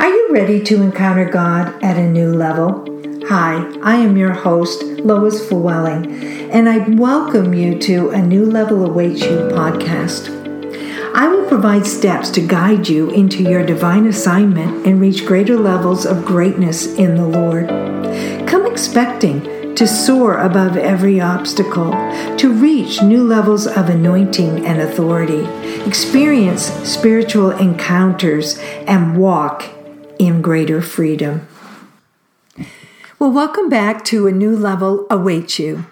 Are you ready to encounter God at a new level? Hi, I am your host, Lois Flewelling, and I welcome you to A New Level Awaits You podcast. I will provide steps to guide you into your divine assignment and reach greater levels of greatness in the Lord. Come expecting to soar above every obstacle, to reach new levels of anointing and authority, experience spiritual encounters, and walk in greater freedom. Well, welcome back to A New Level Awaits You.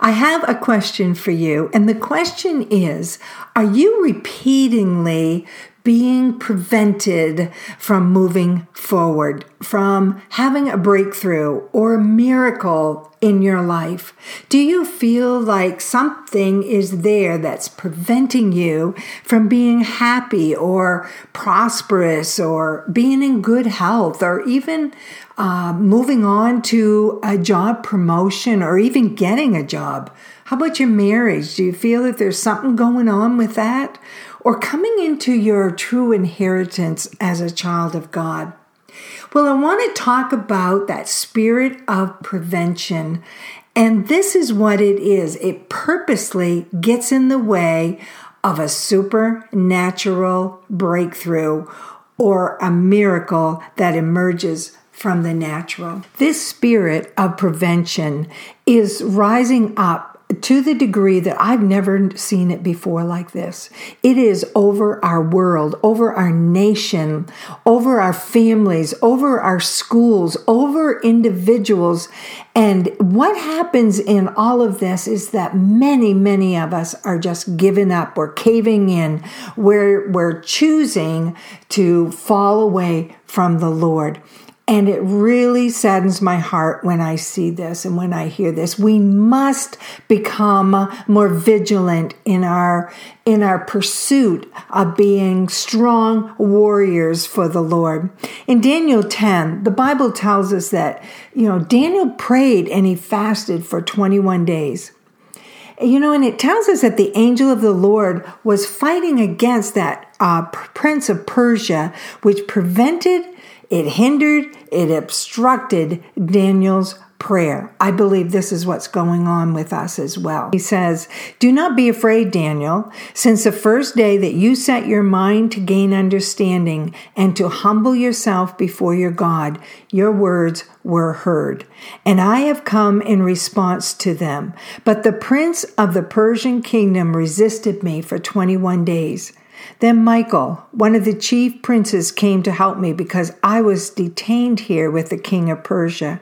I have a question for you, and the question is Are you repeatedly being prevented from moving forward, from having a breakthrough or a miracle in your life? Do you feel like something is there that's preventing you from being happy or prosperous or being in good health or even uh, moving on to a job promotion or even getting a job? How about your marriage? Do you feel that there's something going on with that? Or coming into your true inheritance as a child of God? Well, I want to talk about that spirit of prevention. And this is what it is it purposely gets in the way of a supernatural breakthrough or a miracle that emerges from the natural. This spirit of prevention is rising up to the degree that I've never seen it before like this. It is over our world, over our nation, over our families, over our schools, over individuals. And what happens in all of this is that many, many of us are just giving up. We're caving in. We're, we're choosing to fall away from the Lord. And it really saddens my heart when I see this and when I hear this. We must become more vigilant in our in our pursuit of being strong warriors for the Lord. In Daniel 10, the Bible tells us that, you know, Daniel prayed and he fasted for 21 days. You know, and it tells us that the angel of the Lord was fighting against that uh, prince of Persia, which prevented it hindered, it obstructed Daniel's prayer. I believe this is what's going on with us as well. He says, Do not be afraid, Daniel, since the first day that you set your mind to gain understanding and to humble yourself before your God, your words were heard. And I have come in response to them. But the prince of the Persian kingdom resisted me for 21 days. Then Michael, one of the chief princes, came to help me because I was detained here with the king of Persia.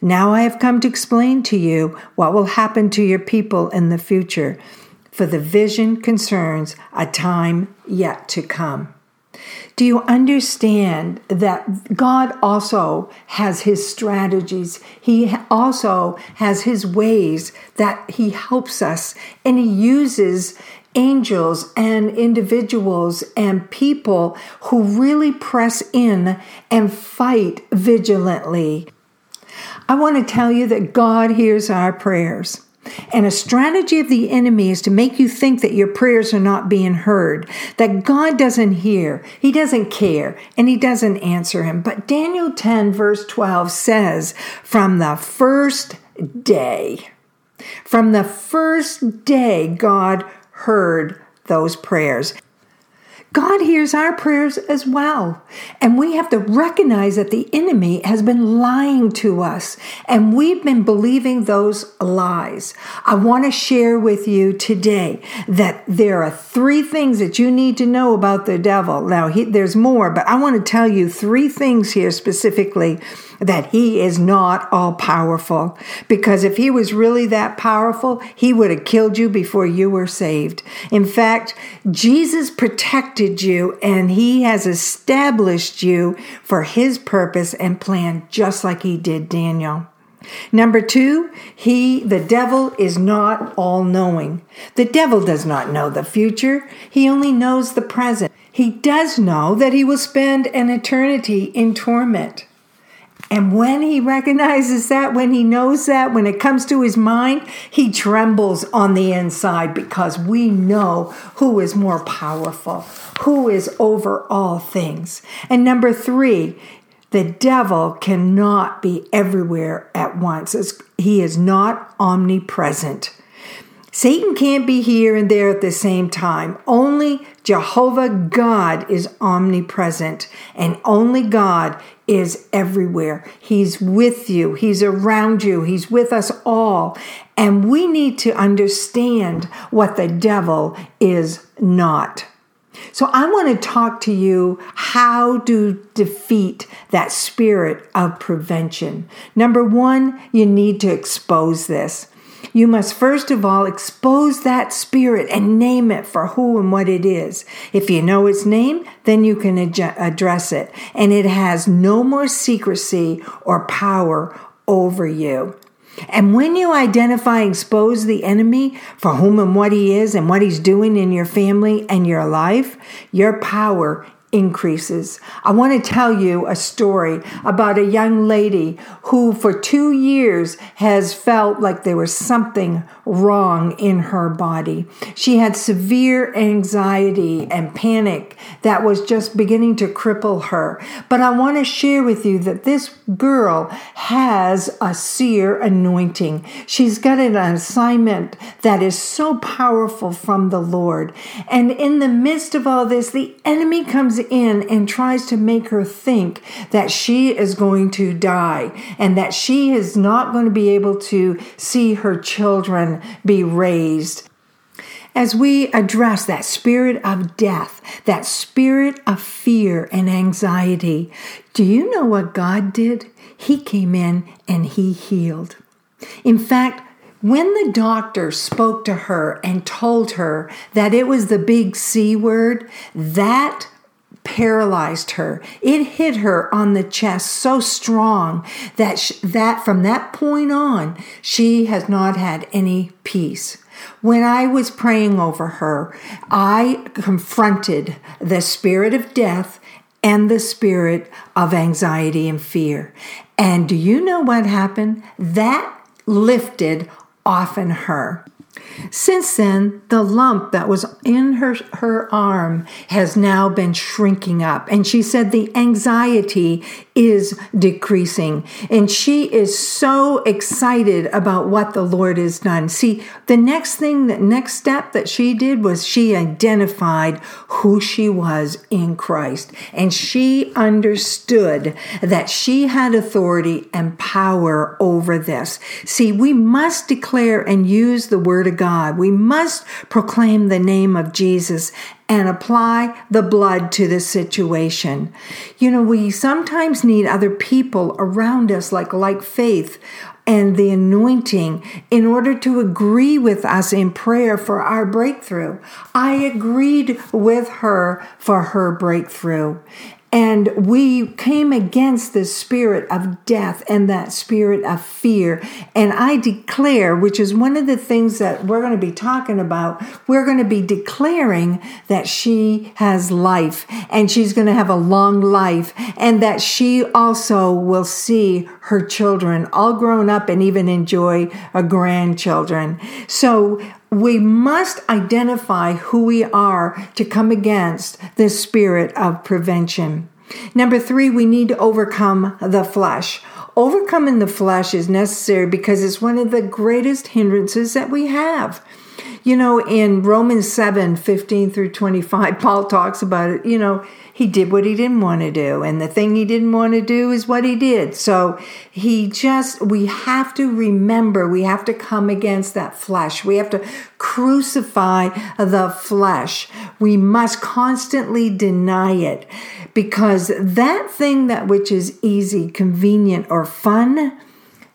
Now I have come to explain to you what will happen to your people in the future, for the vision concerns a time yet to come. Do you understand that God also has his strategies? He also has his ways that he helps us and he uses angels and individuals and people who really press in and fight vigilantly. I want to tell you that God hears our prayers. And a strategy of the enemy is to make you think that your prayers are not being heard, that God doesn't hear, He doesn't care, and He doesn't answer him. But Daniel 10, verse 12 says, From the first day, from the first day, God heard those prayers. God hears our prayers as well. And we have to recognize that the enemy has been lying to us and we've been believing those lies. I want to share with you today that there are three things that you need to know about the devil. Now, he, there's more, but I want to tell you three things here specifically that he is not all powerful. Because if he was really that powerful, he would have killed you before you were saved. In fact, Jesus protected you and he has established you for his purpose and plan, just like he did Daniel. Number two, he, the devil, is not all knowing. The devil does not know the future, he only knows the present. He does know that he will spend an eternity in torment. And when he recognizes that, when he knows that, when it comes to his mind, he trembles on the inside because we know who is more powerful, who is over all things. And number three, the devil cannot be everywhere at once. He is not omnipresent. Satan can't be here and there at the same time. Only Jehovah God is omnipresent, and only God is everywhere. He's with you, He's around you, He's with us all. And we need to understand what the devil is not. So, I want to talk to you how to defeat that spirit of prevention. Number one, you need to expose this. You must first of all expose that spirit and name it for who and what it is. If you know its name, then you can ad- address it, and it has no more secrecy or power over you. And when you identify expose the enemy for whom and what he is and what he's doing in your family and your life, your power increases. I want to tell you a story about a young lady who, for two years, has felt like there was something wrong in her body. She had severe anxiety and panic that was just beginning to cripple her. But I want to share with you that this girl has a seer anointing. She's got an assignment that is so powerful from the Lord. And in the midst of all this, the enemy comes in and tries to make her think that she is going to die and that she is not going to be able to see her children be raised. As we address that spirit of death, that spirit of fear and anxiety, do you know what God did? He came in and He healed. In fact, when the doctor spoke to her and told her that it was the big C word, that paralyzed her. It hit her on the chest so strong that she, that from that point on she has not had any peace. When I was praying over her, I confronted the spirit of death and the spirit of anxiety and fear. And do you know what happened? That lifted off in her. Since then, the lump that was in her, her arm has now been shrinking up. And she said the anxiety is decreasing. And she is so excited about what the Lord has done. See, the next thing, the next step that she did was she identified who she was in Christ. And she understood that she had authority and power over this. See, we must declare and use the word of God. We must proclaim the name of Jesus and apply the blood to the situation. You know, we sometimes need other people around us, like like faith and the anointing, in order to agree with us in prayer for our breakthrough. I agreed with her for her breakthrough. And we came against the spirit of death and that spirit of fear. And I declare, which is one of the things that we're going to be talking about, we're going to be declaring that she has life and she's going to have a long life and that she also will see her children all grown up and even enjoy a grandchildren. So we must identify who we are to come against the spirit of prevention. Number three, we need to overcome the flesh. Overcoming the flesh is necessary because it's one of the greatest hindrances that we have. You know, in Romans 7 15 through 25, Paul talks about it. You know, he did what he didn't want to do, and the thing he didn't want to do is what he did. So he just, we have to remember, we have to come against that flesh. We have to crucify the flesh. We must constantly deny it because that thing that which is easy, convenient, or fun,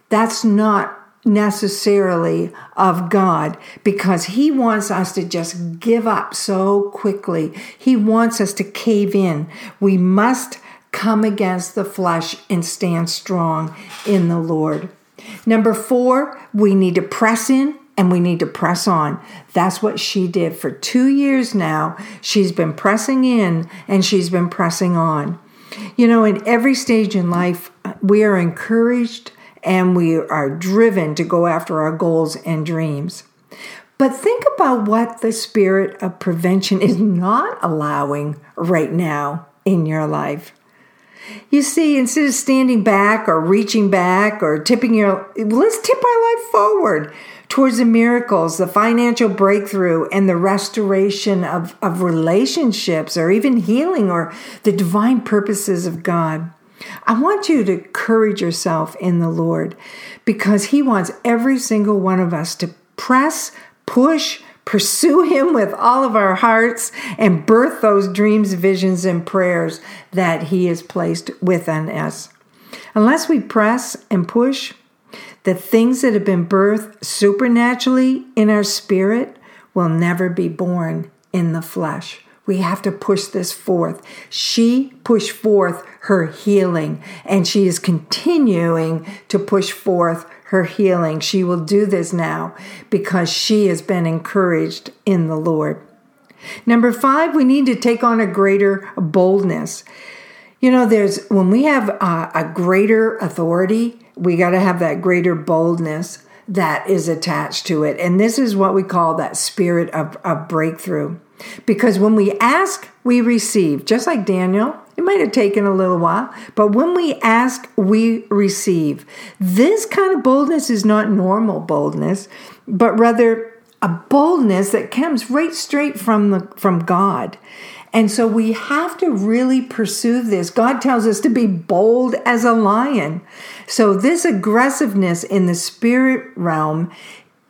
that's not necessarily of God because He wants us to just give up so quickly. He wants us to cave in. We must come against the flesh and stand strong in the Lord. Number four, we need to press in and we need to press on. That's what she did for two years now. She's been pressing in and she's been pressing on. You know, in every stage in life, we are encouraged and we are driven to go after our goals and dreams. But think about what the spirit of prevention is not allowing right now in your life. You see, instead of standing back or reaching back or tipping your, let's tip our life forward towards the miracles, the financial breakthrough, and the restoration of, of relationships or even healing or the divine purposes of God. I want you to encourage yourself in the Lord because He wants every single one of us to press, push, pursue Him with all of our hearts, and birth those dreams, visions, and prayers that He has placed within us. Unless we press and push, the things that have been birthed supernaturally in our spirit will never be born in the flesh. We have to push this forth. She pushed forth her healing, and she is continuing to push forth her healing. She will do this now because she has been encouraged in the Lord. Number five, we need to take on a greater boldness. You know, there's when we have a, a greater authority, we got to have that greater boldness that is attached to it. And this is what we call that spirit of, of breakthrough. Because when we ask, we receive. Just like Daniel, it might have taken a little while, but when we ask, we receive. This kind of boldness is not normal boldness, but rather a boldness that comes right straight from the from God. And so we have to really pursue this. God tells us to be bold as a lion. So this aggressiveness in the spirit realm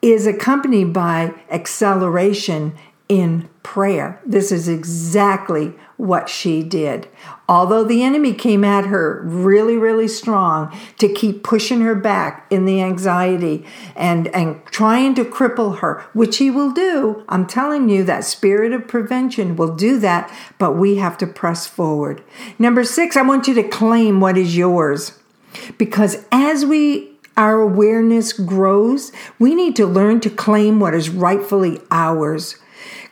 is accompanied by acceleration in prayer. This is exactly what she did. Although the enemy came at her really, really strong to keep pushing her back in the anxiety and, and trying to cripple her, which he will do. I'm telling you, that spirit of prevention will do that, but we have to press forward. Number six, I want you to claim what is yours. Because as we our awareness grows, we need to learn to claim what is rightfully ours.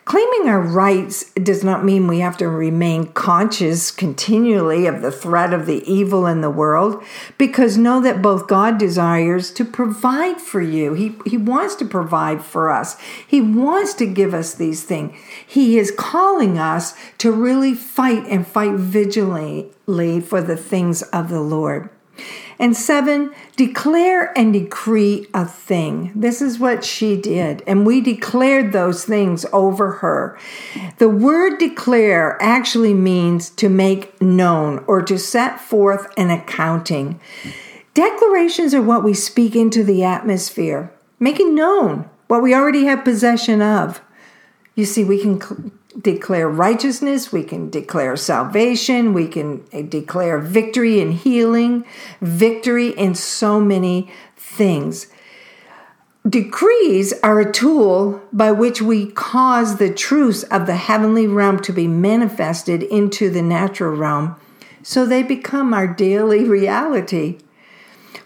Claiming our rights does not mean we have to remain conscious continually of the threat of the evil in the world, because know that both God desires to provide for you. He, he wants to provide for us, He wants to give us these things. He is calling us to really fight and fight vigilantly for the things of the Lord. And seven, declare and decree a thing. This is what she did. And we declared those things over her. The word declare actually means to make known or to set forth an accounting. Declarations are what we speak into the atmosphere, making known what we already have possession of. You see, we can declare righteousness, we can declare salvation, we can eh, declare victory and healing, victory in so many things. Decrees are a tool by which we cause the truths of the heavenly realm to be manifested into the natural realm so they become our daily reality.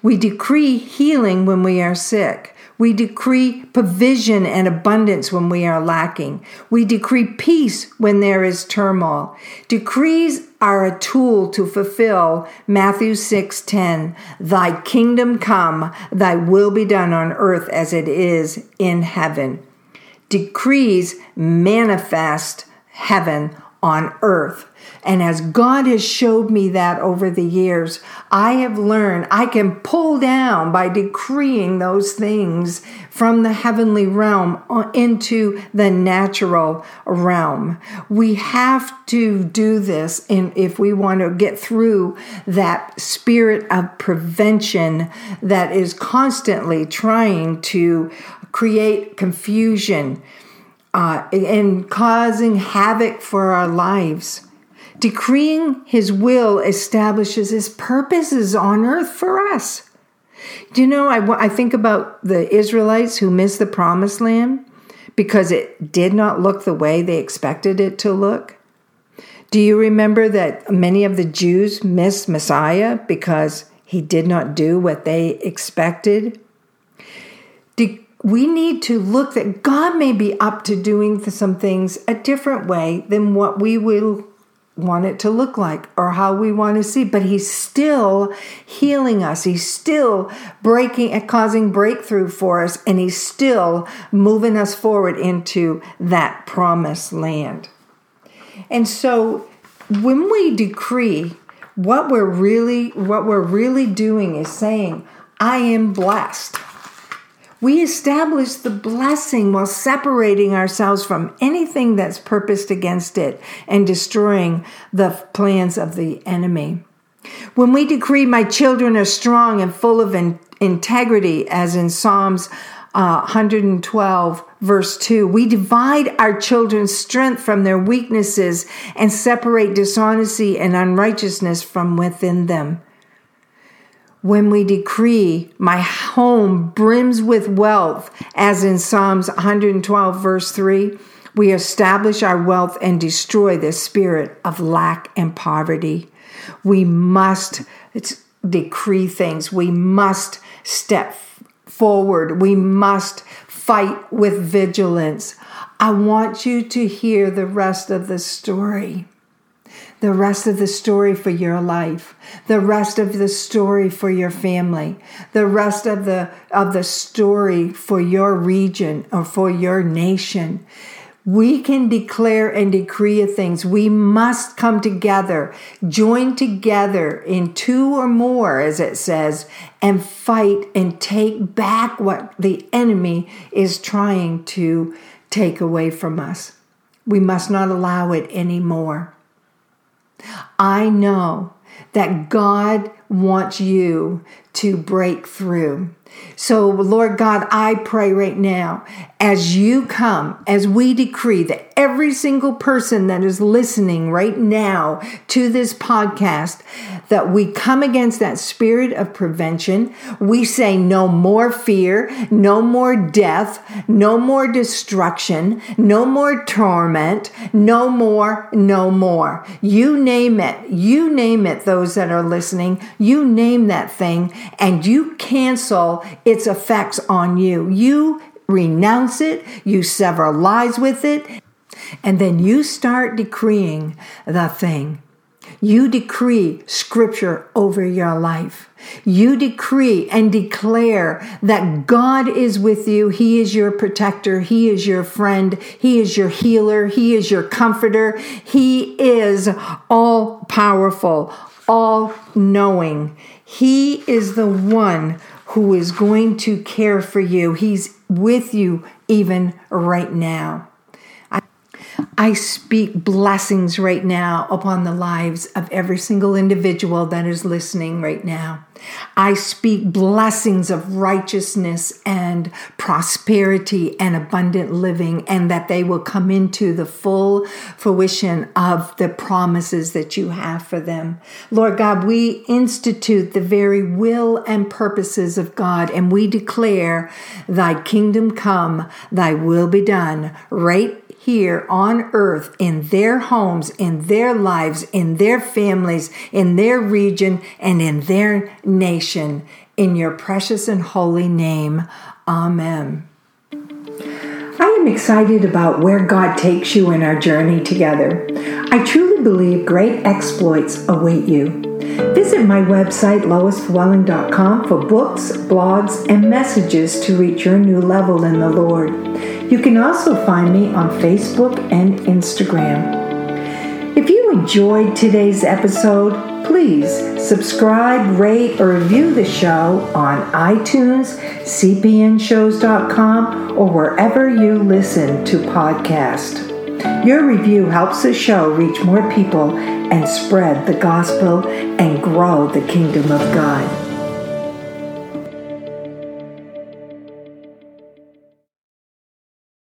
We decree healing when we are sick. We decree provision and abundance when we are lacking. We decree peace when there is turmoil. Decrees are a tool to fulfill Matthew 6:10. Thy kingdom come, thy will be done on earth as it is in heaven. Decrees manifest heaven on earth. And as God has showed me that over the years, I have learned I can pull down by decreeing those things from the heavenly realm uh, into the natural realm. We have to do this in, if we want to get through that spirit of prevention that is constantly trying to create confusion uh, and causing havoc for our lives. Decreeing his will establishes his purposes on earth for us. Do you know, I, I think about the Israelites who missed the promised land because it did not look the way they expected it to look. Do you remember that many of the Jews missed Messiah because he did not do what they expected? We need to look that God may be up to doing some things a different way than what we will want it to look like or how we want to see but he's still healing us. He's still breaking and causing breakthrough for us and he's still moving us forward into that promised land. And so when we decree what we're really what we're really doing is saying i am blessed we establish the blessing while separating ourselves from anything that's purposed against it and destroying the plans of the enemy. When we decree, My children are strong and full of in- integrity, as in Psalms uh, 112, verse 2, we divide our children's strength from their weaknesses and separate dishonesty and unrighteousness from within them when we decree, My home brims with wealth, as in Psalms 112, verse 3, we establish our wealth and destroy the spirit of lack and poverty. We must decree things, we must step forward, we must fight with vigilance. I want you to hear the rest of the story the rest of the story for your life, the rest of the story for your family, the rest of the of the story for your region or for your nation. We can declare and decree things. We must come together, join together in two or more, as it says, and fight and take back what the enemy is trying to take away from us. We must not allow it anymore. I know that God wants you to break through. So, Lord God, I pray right now as you come, as we decree that every single person that is listening right now to this podcast, that we come against that spirit of prevention. We say no more fear, no more death, no more destruction, no more torment, no more, no more. You name it. You name it, those that are listening. You name that thing and you cancel its effects on you. You renounce it, you sever lies with it, and then you start decreeing the thing. You decree scripture over your life. You decree and declare that God is with you. He is your protector. He is your friend. He is your healer. He is your comforter. He is all powerful, all knowing. He is the one who is going to care for you. He's with you even right now. I speak blessings right now upon the lives of every single individual that is listening right now. I speak blessings of righteousness and prosperity and abundant living, and that they will come into the full fruition of the promises that you have for them. Lord God, we institute the very will and purposes of God, and we declare, Thy kingdom come, Thy will be done right here on earth in their homes, in their lives, in their families, in their region, and in their nation. In your precious and holy name. Amen. I am excited about where God takes you in our journey together. I truly believe great exploits await you. Visit my website, loisflewelling.com, for books, blogs, and messages to reach your new level in the Lord. You can also find me on Facebook and Instagram. If you enjoyed today's episode, please subscribe, rate, or review the show on iTunes, cpnshows.com, or wherever you listen to podcasts. Your review helps the show reach more people and spread the gospel and grow the kingdom of God.